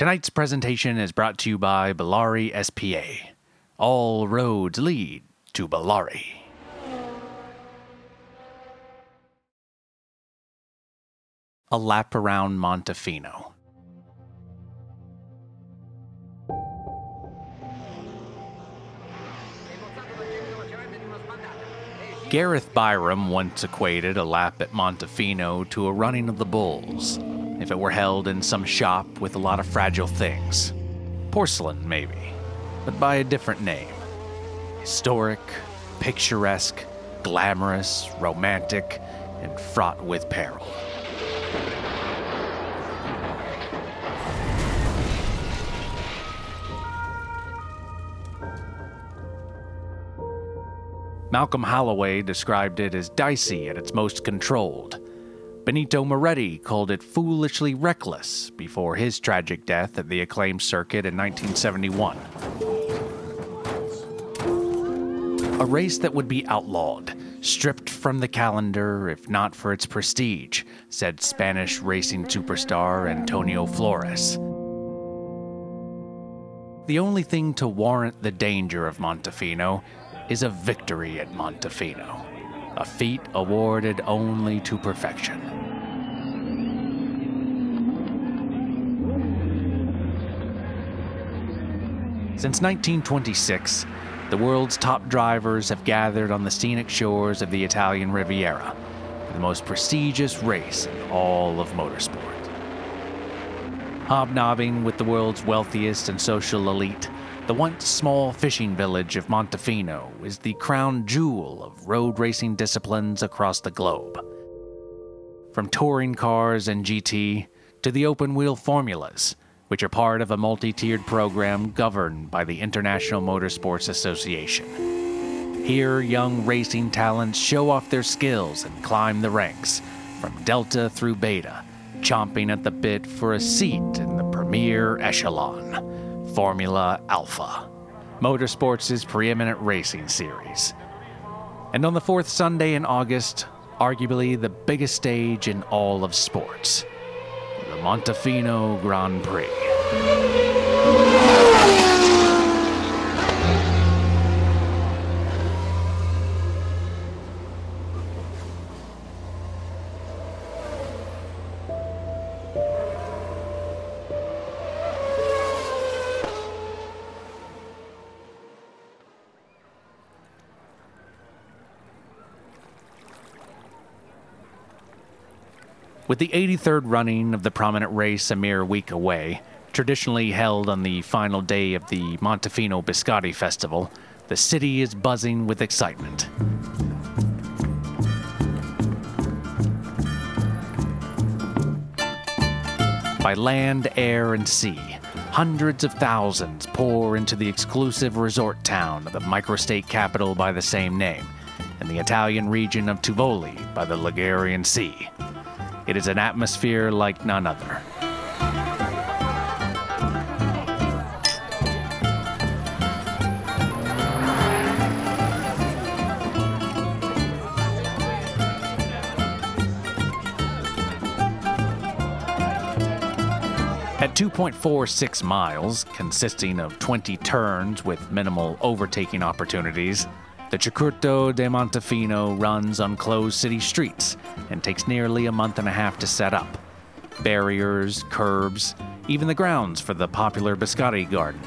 Tonight's presentation is brought to you by Bellari SPA. All roads lead to Bellari. A lap around Montefino. Gareth Byram once equated a lap at Montefino to a running of the bulls, if it were held in some shop with a lot of fragile things. Porcelain, maybe, but by a different name. Historic, picturesque, glamorous, romantic, and fraught with peril. Malcolm Holloway described it as dicey at its most controlled. Benito Moretti called it foolishly reckless before his tragic death at the acclaimed circuit in 1971. A race that would be outlawed, stripped from the calendar if not for its prestige, said Spanish racing superstar Antonio Flores. The only thing to warrant the danger of Montefino is a victory at Montefino, a feat awarded only to perfection. Since 1926, the world's top drivers have gathered on the scenic shores of the Italian Riviera, the most prestigious race in all of motorsport. Hobnobbing with the world's wealthiest and social elite, the once small fishing village of Montefino is the crown jewel of road racing disciplines across the globe. From touring cars and GT to the open wheel formulas, which are part of a multi tiered program governed by the International Motorsports Association. Here, young racing talents show off their skills and climb the ranks, from Delta through Beta, chomping at the bit for a seat in the premier echelon. Formula Alpha, Motorsports' preeminent racing series. And on the fourth Sunday in August, arguably the biggest stage in all of sports, the Montefino Grand Prix. With the 83rd running of the prominent race a mere week away, traditionally held on the final day of the Montefino Biscotti Festival, the city is buzzing with excitement. By land, air, and sea, hundreds of thousands pour into the exclusive resort town of the microstate capital by the same name, and the Italian region of Tivoli by the Ligurian Sea. It is an atmosphere like none other. At 2.46 miles, consisting of 20 turns with minimal overtaking opportunities, the Circuito de Montefino runs on closed city streets and takes nearly a month and a half to set up. Barriers, curbs, even the grounds for the popular Biscotti Garden,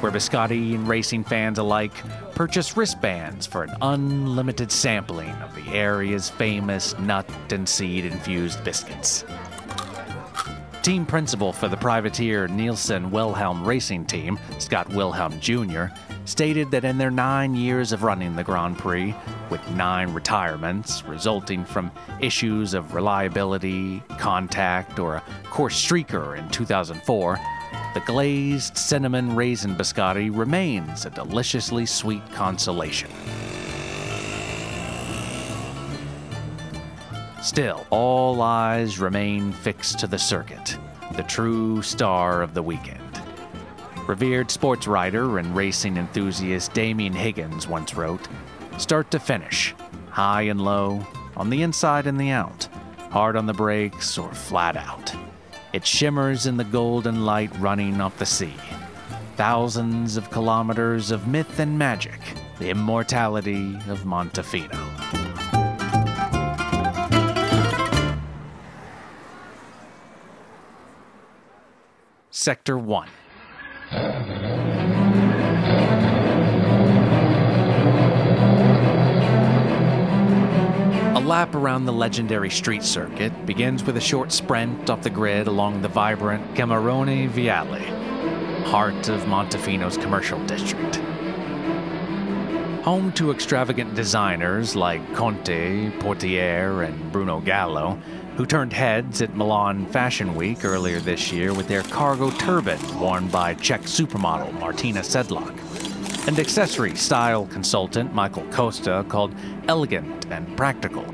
where Biscotti and racing fans alike purchase wristbands for an unlimited sampling of the area's famous nut and seed infused biscuits. Team principal for the privateer Nielsen Wilhelm racing team, Scott Wilhelm Jr., stated that in their nine years of running the Grand Prix, with nine retirements resulting from issues of reliability, contact, or a course streaker in 2004, the glazed cinnamon raisin biscotti remains a deliciously sweet consolation. Still, all eyes remain fixed to the circuit, the true star of the weekend. Revered sports writer and racing enthusiast Damien Higgins once wrote Start to finish, high and low, on the inside and the out, hard on the brakes or flat out. It shimmers in the golden light running off the sea. Thousands of kilometers of myth and magic, the immortality of Montefino. Sector 1. A lap around the legendary street circuit begins with a short sprint off the grid along the vibrant Camerone Viale, heart of Montefino's commercial district. Home to extravagant designers like Conte, Portier, and Bruno Gallo, who turned heads at Milan Fashion Week earlier this year with their cargo turban worn by Czech supermodel Martina Sedlak, and accessory style consultant Michael Costa called elegant and practical.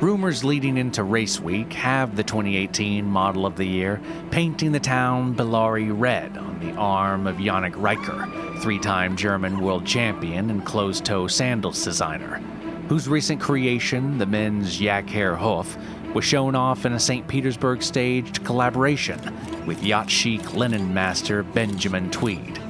Rumors leading into Race Week have the 2018 Model of the Year painting the town Bellari red on the arm of Yannick Riker, three time German world champion and closed toe sandals designer, whose recent creation, the men's yak hair hoof, was shown off in a St. Petersburg staged collaboration with yacht chic linen master Benjamin Tweed.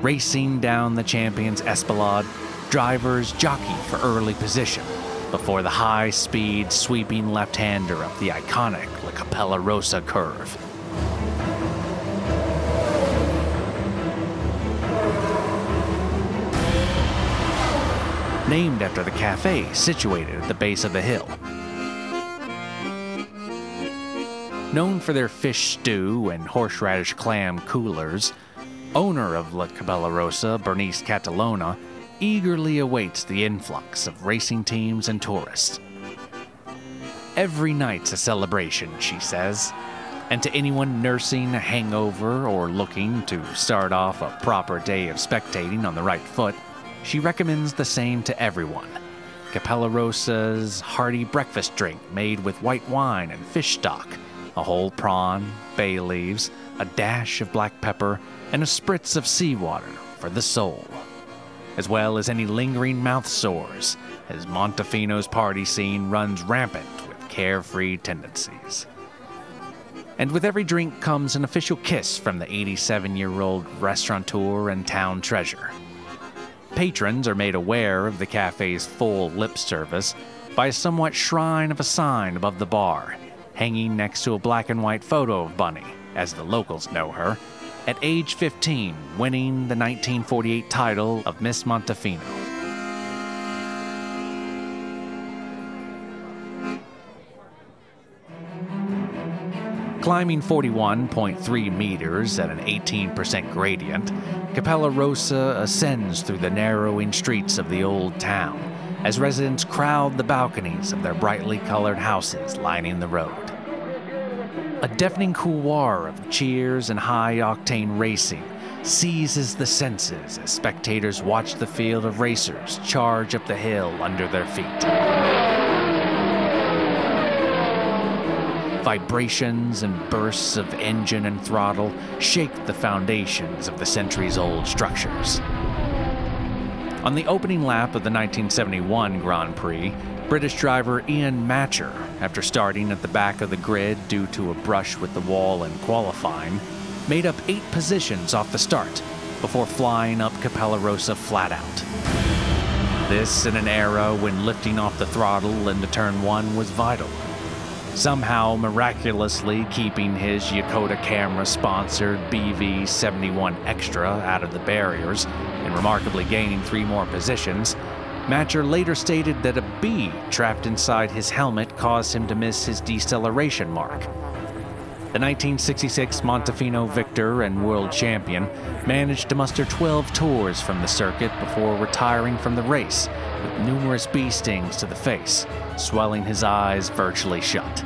Racing down the champion's esplanade, drivers jockey for early position before the high speed sweeping left hander up the iconic La Capella Rosa curve. Named after the cafe situated at the base of the hill, known for their fish stew and horseradish clam coolers, owner of La Capella Rosa, Bernice Catalona, eagerly awaits the influx of racing teams and tourists. Every night's a celebration, she says, and to anyone nursing a hangover or looking to start off a proper day of spectating on the right foot, she recommends the same to everyone. Capella Rosa's hearty breakfast drink made with white wine and fish stock a whole prawn, bay leaves, a dash of black pepper, and a spritz of seawater for the soul, as well as any lingering mouth sores, as Montefino's party scene runs rampant with carefree tendencies. And with every drink comes an official kiss from the 87 year old restaurateur and town treasure. Patrons are made aware of the cafe's full lip service by a somewhat shrine of a sign above the bar hanging next to a black and white photo of Bunny, as the locals know her, at age 15, winning the 1948 title of Miss Montefino. Climbing 41.3 meters at an 18% gradient, Capella Rosa ascends through the narrowing streets of the old town as residents crowd the balconies of their brightly colored houses lining the road. A deafening couloir of cheers and high octane racing seizes the senses as spectators watch the field of racers charge up the hill under their feet. Vibrations and bursts of engine and throttle shake the foundations of the centuries old structures. On the opening lap of the 1971 Grand Prix, British driver Ian Matcher, after starting at the back of the grid due to a brush with the wall in qualifying, made up eight positions off the start before flying up Capella Rosa flat out. This in an era when lifting off the throttle into turn one was vital. Somehow miraculously keeping his Yakota camera sponsored BV 71 Extra out of the barriers and remarkably gaining three more positions Matcher later stated that a bee trapped inside his helmet caused him to miss his deceleration mark. The 1966 Montefino victor and world champion managed to muster 12 tours from the circuit before retiring from the race with numerous bee stings to the face, swelling his eyes virtually shut.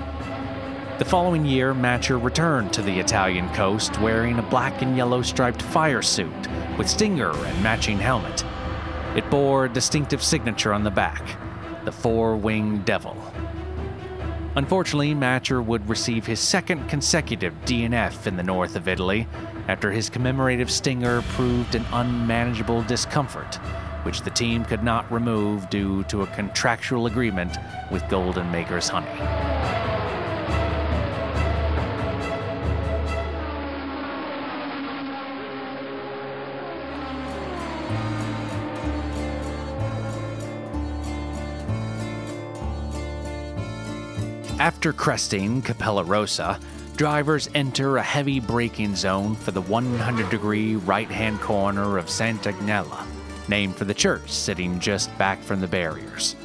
The following year, Macher returned to the Italian coast wearing a black and yellow striped fire suit with stinger and matching helmet. It bore a distinctive signature on the back the four winged devil. Unfortunately, Macher would receive his second consecutive DNF in the north of Italy after his commemorative stinger proved an unmanageable discomfort, which the team could not remove due to a contractual agreement with Golden Makers Honey. After cresting Capella Rosa, drivers enter a heavy braking zone for the 100 degree right hand corner of Sant'Agnella, named for the church sitting just back from the barriers.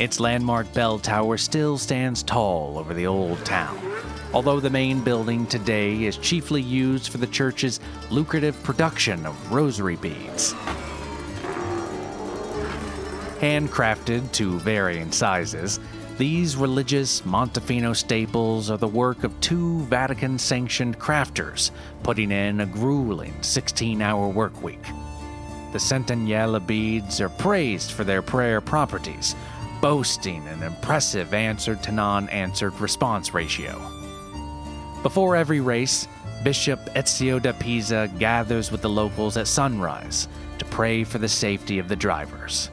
Its landmark bell tower still stands tall over the old town, although the main building today is chiefly used for the church's lucrative production of rosary beads. Handcrafted to varying sizes, these religious Montefino staples are the work of two Vatican sanctioned crafters putting in a grueling 16 hour work week. The Sant'Agnella beads are praised for their prayer properties, boasting an impressive answered to non answered response ratio. Before every race, Bishop Ezio da Pisa gathers with the locals at sunrise to pray for the safety of the drivers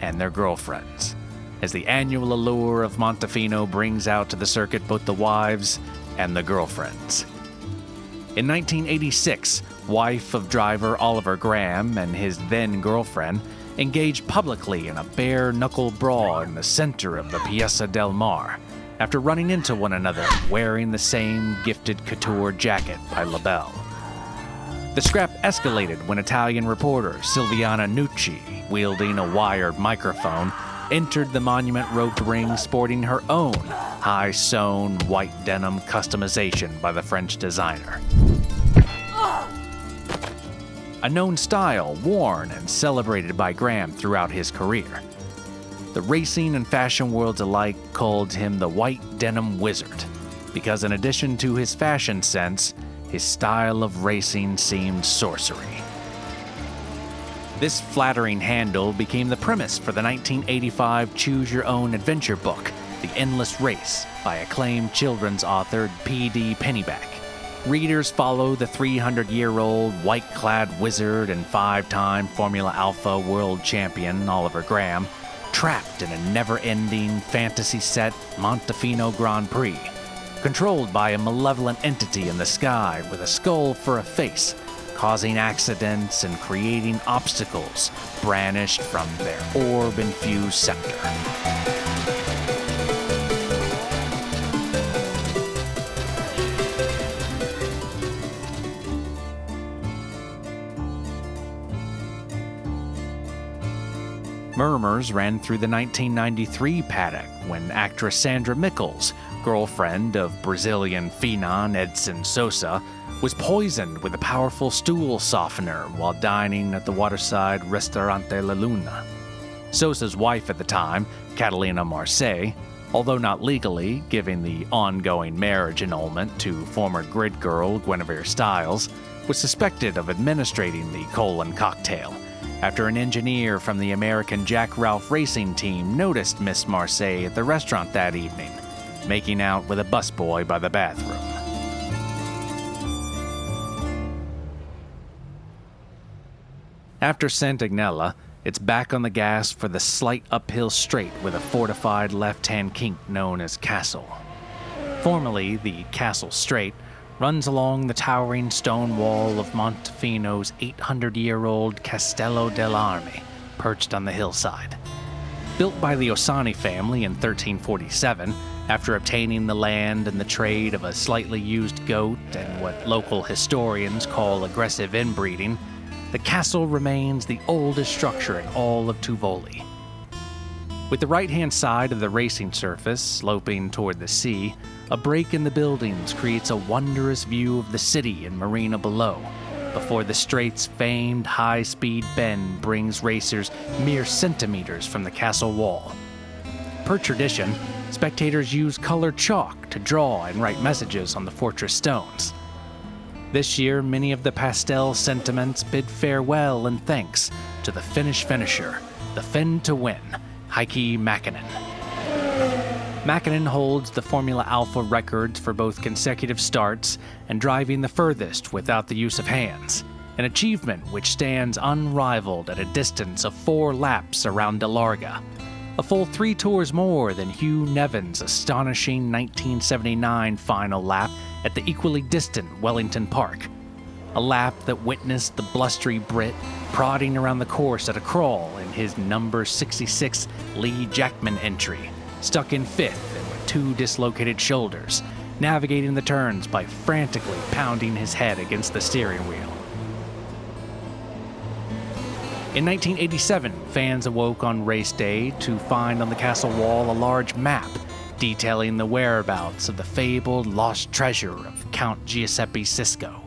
and their girlfriends as the annual allure of Montefino brings out to the circuit both the wives and the girlfriends. In 1986, wife of driver Oliver Graham and his then girlfriend engaged publicly in a bare knuckle brawl in the center of the Piazza del Mar after running into one another wearing the same gifted couture jacket by Labelle. The scrap escalated when Italian reporter Silviana Nucci, wielding a wired microphone, entered the monument roped ring sporting her own high sewn white denim customization by the French designer. A known style worn and celebrated by Graham throughout his career. The racing and fashion worlds alike called him the White Denim Wizard, because in addition to his fashion sense, his style of racing seemed sorcery. This flattering handle became the premise for the 1985 Choose Your Own Adventure book, The Endless Race, by acclaimed children's author P.D. Pennyback. Readers follow the 300 year old white clad wizard and five time Formula Alpha world champion Oliver Graham, trapped in a never ending fantasy set Montefino Grand Prix, controlled by a malevolent entity in the sky with a skull for a face causing accidents and creating obstacles brandished from their orb infused scepter. Murmurs ran through the 1993 paddock when actress Sandra Mickles, girlfriend of Brazilian phenom Edson Sosa, was poisoned with a powerful stool softener while dining at the waterside Restaurante La Luna. Sosa's wife at the time, Catalina Marseille, although not legally, giving the ongoing marriage annulment to former grid girl Guinevere Stiles, was suspected of administrating the colon cocktail after an engineer from the American Jack Ralph racing team noticed Miss Marseille at the restaurant that evening, making out with a busboy by the bathroom. After Sant'Agnella, it's back on the gas for the slight uphill straight with a fortified left hand kink known as Castle. Formerly, the Castle Straight runs along the towering stone wall of Montefino's 800 year old Castello dell'Armi, perched on the hillside. Built by the Osani family in 1347, after obtaining the land and the trade of a slightly used goat and what local historians call aggressive inbreeding, the castle remains the oldest structure in all of Tuvoli. With the right hand side of the racing surface sloping toward the sea, a break in the buildings creates a wondrous view of the city and marina below, before the strait's famed high speed bend brings racers mere centimeters from the castle wall. Per tradition, spectators use colored chalk to draw and write messages on the fortress stones. This year, many of the pastel sentiments bid farewell and thanks to the Finnish finisher, the Finn to win, Heikki Mäkinen. Mäkinen holds the Formula Alpha records for both consecutive starts and driving the furthest without the use of hands, an achievement which stands unrivaled at a distance of four laps around Delarga, a full three tours more than Hugh Nevin's astonishing 1979 final lap at the equally distant Wellington Park. A lap that witnessed the blustery Brit prodding around the course at a crawl in his number 66 Lee Jackman entry, stuck in fifth and with two dislocated shoulders, navigating the turns by frantically pounding his head against the steering wheel. In 1987, fans awoke on race day to find on the castle wall a large map detailing the whereabouts of the fabled lost treasure of Count Giuseppe Sisko.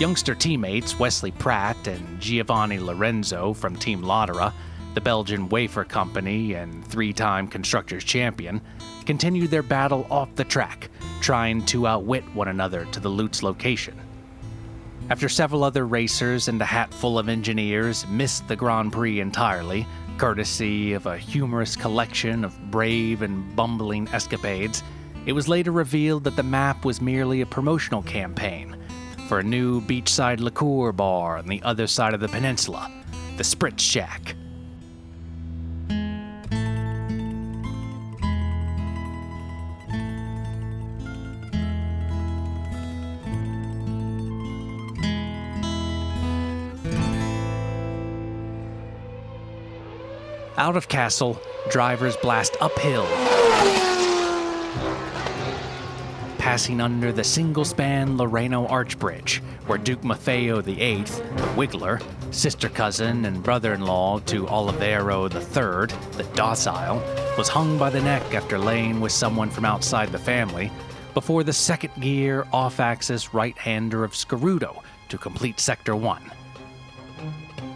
Youngster teammates Wesley Pratt and Giovanni Lorenzo from Team Latera, the Belgian wafer company and three time Constructors champion, continued their battle off the track, trying to outwit one another to the loot's location. After several other racers and a hatful of engineers missed the Grand Prix entirely, courtesy of a humorous collection of brave and bumbling escapades, it was later revealed that the map was merely a promotional campaign for a new beachside liqueur bar on the other side of the peninsula, the Spritz Shack. Out of castle, drivers blast uphill, passing under the single span Loreno Arch Bridge, where Duke Maffeo VIII, the Wiggler, sister cousin and brother in law to Olivero III, the Docile, was hung by the neck after laying with someone from outside the family, before the second gear off axis right hander of Scaruto to complete Sector 1.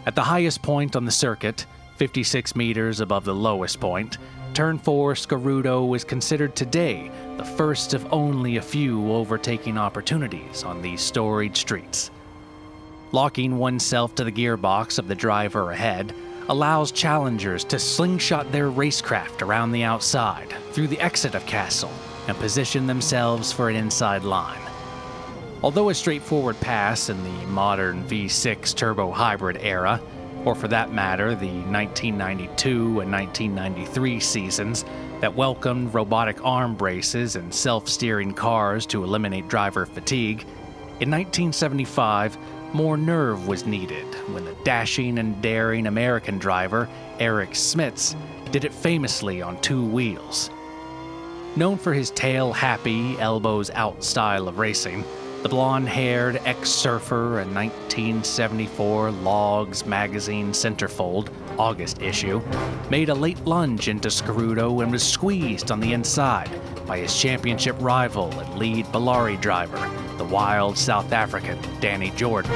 At the highest point on the circuit, 56 meters above the lowest point, Turn 4 Scaruto is considered today the first of only a few overtaking opportunities on these storied streets. Locking oneself to the gearbox of the driver ahead allows challengers to slingshot their racecraft around the outside through the exit of Castle and position themselves for an inside line. Although a straightforward pass in the modern V6 turbo hybrid era, or for that matter, the 1992 and 1993 seasons that welcomed robotic arm braces and self steering cars to eliminate driver fatigue, in 1975, more nerve was needed when the dashing and daring American driver, Eric Smits, did it famously on two wheels. Known for his tail happy, elbows out style of racing, the blonde haired ex surfer, a 1974 Logs magazine centerfold, August issue, made a late lunge into Scaruto and was squeezed on the inside by his championship rival and lead Bellari driver, the wild South African Danny Jordan.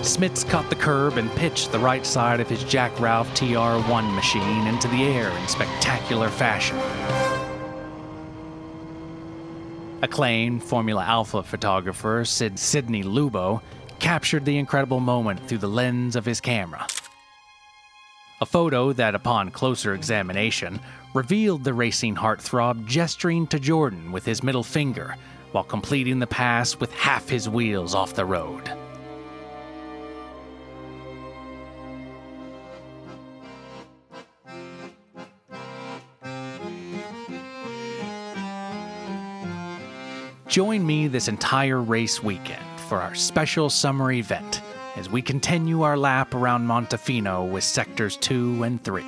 Smits caught the curb and pitched the right side of his Jack Ralph TR1 machine into the air in spectacular fashion. Acclaimed Formula Alpha photographer Sid Sidney Lubo captured the incredible moment through the lens of his camera. A photo that, upon closer examination, revealed the racing heartthrob gesturing to Jordan with his middle finger while completing the pass with half his wheels off the road. Join me this entire race weekend for our special summer event as we continue our lap around Montefino with sectors 2 and 3.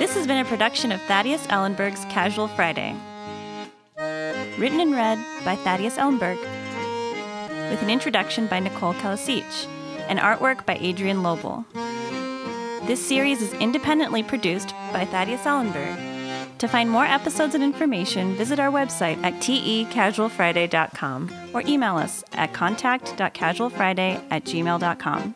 This has been a production of Thaddeus Ellenburg's Casual Friday. Written and read by Thaddeus Ellenburg, with an introduction by Nicole Calasich and artwork by Adrienne Lobl. This series is independently produced by Thaddeus Ellenburg. To find more episodes and information, visit our website at tecasualfriday.com or email us at contact.casualfriday at gmail.com.